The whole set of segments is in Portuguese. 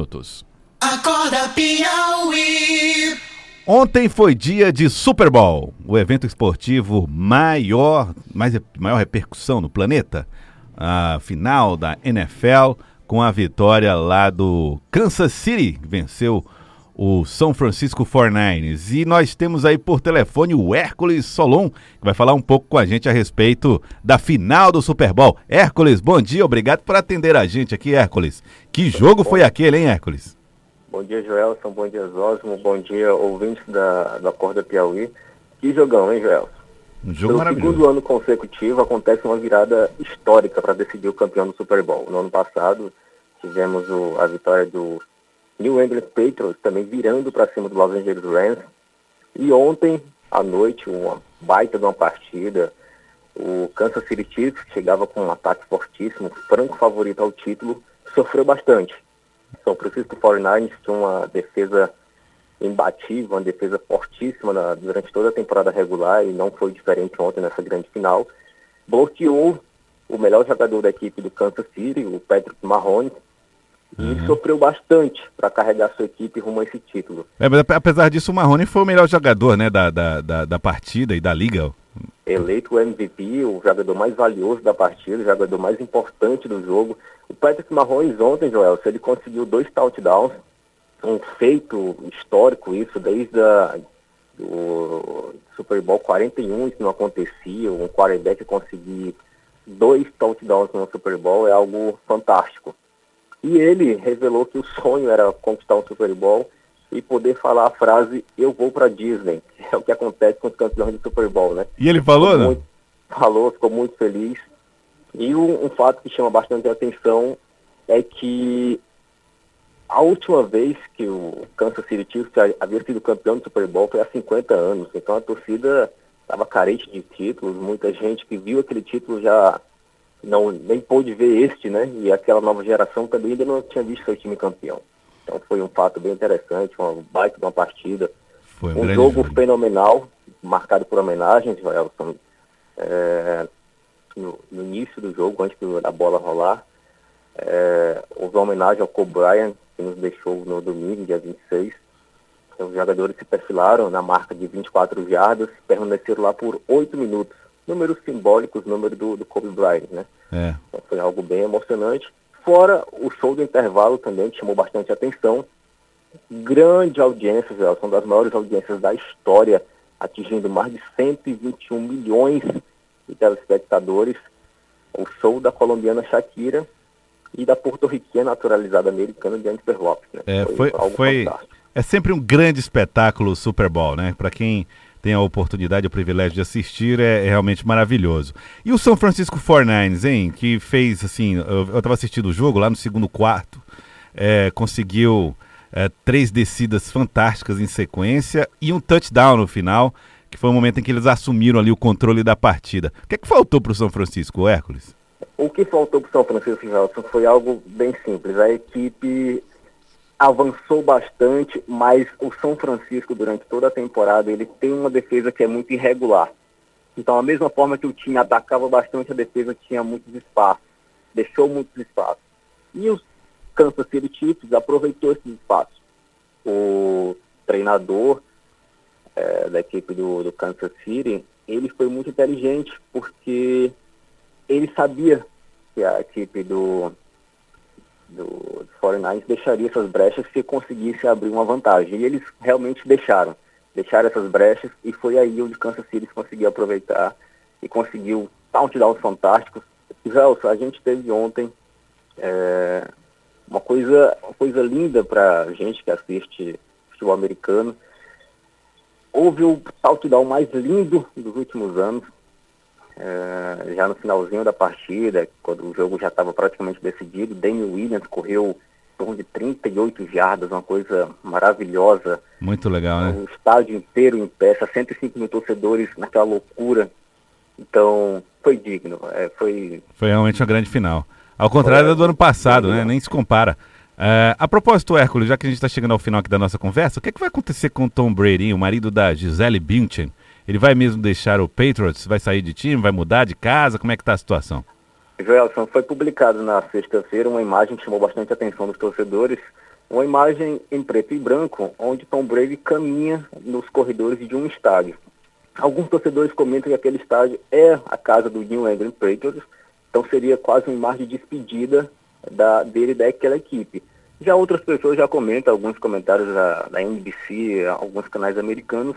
minutos. Acorda Piauí. Ontem foi dia de Super Bowl, o evento esportivo maior, mais, maior repercussão no planeta. A final da NFL com a vitória lá do Kansas City, que venceu o São Francisco 49ers. E nós temos aí por telefone o Hércules Solon, que vai falar um pouco com a gente a respeito da final do Super Bowl. Hércules, bom dia, obrigado por atender a gente aqui, Hércules. Que jogo foi aquele, hein, Hércules? Bom dia, Joelson. Bom dia, Zósimo. Bom dia, ouvintes da, da Corda Piauí. Que jogão, hein, Joelson? Um jogo Pelo maravilhoso. segundo ano consecutivo, acontece uma virada histórica para decidir o campeão do Super Bowl. No ano passado, tivemos o- a vitória do New England Patriots, também virando para cima do Los Angeles Rams. E ontem, à noite, uma baita de uma partida. O Kansas City Chiefs, chegava com um ataque fortíssimo, franco favorito ao título, sofreu bastante. São Francisco 49ers tinha uma defesa imbatível, uma defesa fortíssima na- durante toda a temporada regular e não foi diferente ontem nessa grande final. Bloqueou o melhor jogador da equipe do Kansas City, o Patrick Mahomes, e sofreu bastante para carregar sua equipe rumo a esse título. É, mas ap- apesar disso, o Marrone foi o melhor jogador né, da, da, da, da partida e da liga. eleito o MVP, o jogador mais valioso da partida, o jogador mais importante do jogo. O Patrick Mahomes ontem, Joel, ele conseguiu dois touchdowns, um feito histórico isso, desde a, do Super Bowl 41, isso não acontecia, um quarterback conseguir dois touchdowns no Super Bowl é algo fantástico. E ele revelou que o sonho era conquistar um Super Bowl e poder falar a frase eu vou para Disney, que é o que acontece com os campeões do Super Bowl, né? E ele falou, Ficou né? muito- falou, ficou muito feliz. E um, um fato que chama bastante atenção é que a última vez que o Kansas City Chiefs havia sido campeão do Super Bowl foi há 50 anos. Então a torcida estava carente de títulos. Muita gente que viu aquele título já não nem pôde ver este, né? E aquela nova geração também ainda não tinha visto seu time campeão. Então foi um fato bem interessante, uma baita de uma partida. Foi um, Um jogo jogo. fenomenal, marcado por homenagens, Joelson. É, no, no início do jogo, antes da bola rolar, é, houve uma homenagem ao Kobe Bryant, que nos deixou no domingo, dia 26. Os jogadores se perfilaram na marca de 24 jardas, permaneceram lá por 8 minutos. Números simbólicos, número do, do Kobe Bryant, né? É. Então foi algo bem emocionante. Fora o show do intervalo também, que chamou bastante atenção. Grande audiência, são das maiores audiências da história, atingindo mais de 121 milhões de telespectadores. O show da colombiana Shakira e da porto-riquena naturalizada americana Jennifer Lopez. Né? É, foi, foi, fantástico. é sempre um grande espetáculo o Super Bowl, né? Para quem tem a oportunidade, o privilégio de assistir, é, é realmente maravilhoso. E o São Francisco 49ers, hein? Que fez, assim, eu, eu tava assistindo o jogo lá no segundo quarto, é, conseguiu é, três descidas fantásticas em sequência e um touchdown no final, que foi o momento em que eles assumiram ali o controle da partida. O que é que faltou para o São Francisco, Hércules? O que faltou para o São Francisco Gelson foi algo bem simples. A equipe avançou bastante, mas o São Francisco, durante toda a temporada, ele tem uma defesa que é muito irregular. Então, a mesma forma que o time atacava bastante, a defesa tinha muitos espaços, deixou muitos espaços. E o Kansas City Chiefs aproveitou esses espaços. O treinador eh, da equipe do, do Kansas City, ele foi muito inteligente, porque ele sabia que a equipe do, do 49ers deixaria essas brechas se conseguisse abrir uma vantagem. E eles realmente deixaram. Deixaram essas brechas e foi aí onde Kansas City conseguiu aproveitar e conseguiu touchdowns fantásticos. Gelson, a gente teve ontem é, uma, coisa, uma coisa linda para gente que assiste futebol americano. Houve o touchdown mais lindo dos últimos anos, é, já no finalzinho da partida, quando o jogo já estava praticamente decidido, Daniel Williams correu torno de 38 jardas, uma coisa maravilhosa. Muito legal, né? O estádio inteiro em pé, 65 mil torcedores naquela loucura. Então, foi digno. É, foi Foi realmente uma grande final. Ao contrário Foi, do ano passado, né? Nem se compara. É, a propósito, Hércules, já que a gente está chegando ao final aqui da nossa conversa, o que, é que vai acontecer com o Tom Brady, o marido da Gisele Bündchen? Ele vai mesmo deixar o Patriots? Vai sair de time? Vai mudar de casa? Como é que tá a situação? Joelson, foi publicado na sexta-feira uma imagem que chamou bastante a atenção dos torcedores. uma imagem em preto e branco, onde Tom Brady caminha nos corredores de um estádio. Alguns torcedores comentam que aquele estádio é a casa do New England Patriots, então seria quase uma imagem de despedida da, dele daquela equipe. Já outras pessoas já comentam, alguns comentários da, da NBC, alguns canais americanos,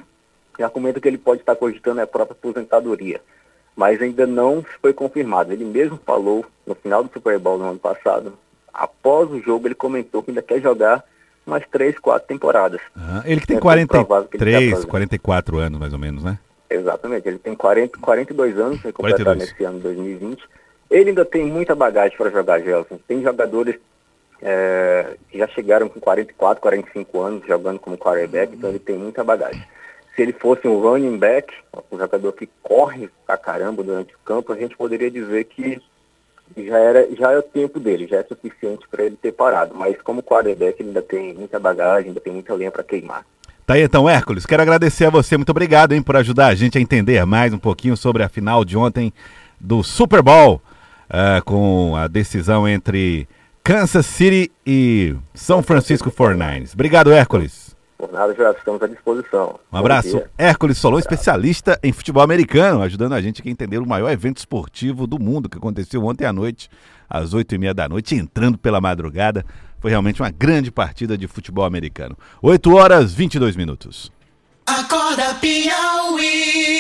já comentam que ele pode estar cogitando a própria aposentadoria. Mas ainda não foi confirmado. Ele mesmo falou no final do Super Bowl no ano passado, após o jogo, ele comentou que ainda quer jogar umas três, quatro temporadas. Ele que tem é 43, tá 44 anos mais ou menos, né? Exatamente, ele tem 40, 42 anos, vai completar nesse ano 2020. Ele ainda tem muita bagagem para jogar, Gelson. Tem jogadores é, que já chegaram com 44, 45 anos jogando como quarterback, então ele tem muita bagagem. Se ele fosse um running back, um jogador que corre pra caramba durante o campo, a gente poderia dizer que já era já é o tempo dele, já é suficiente para ele ter parado. Mas como quarterback ele ainda tem muita bagagem, ainda tem muita lenha para queimar. Tá aí então, Hércules, quero agradecer a você, muito obrigado hein, por ajudar a gente a entender mais um pouquinho sobre a final de ontem do Super Bowl, uh, com a decisão entre Kansas City e São Francisco 49ers. Obrigado, Hércules. Por nada, já estamos à disposição. Um abraço. Hércules Solon, especialista em futebol americano, ajudando a gente a entender o maior evento esportivo do mundo que aconteceu ontem à noite, às oito e meia da noite, entrando pela madrugada. Foi realmente uma grande partida de futebol americano. 8 horas 22 minutos. Acorda Piauí.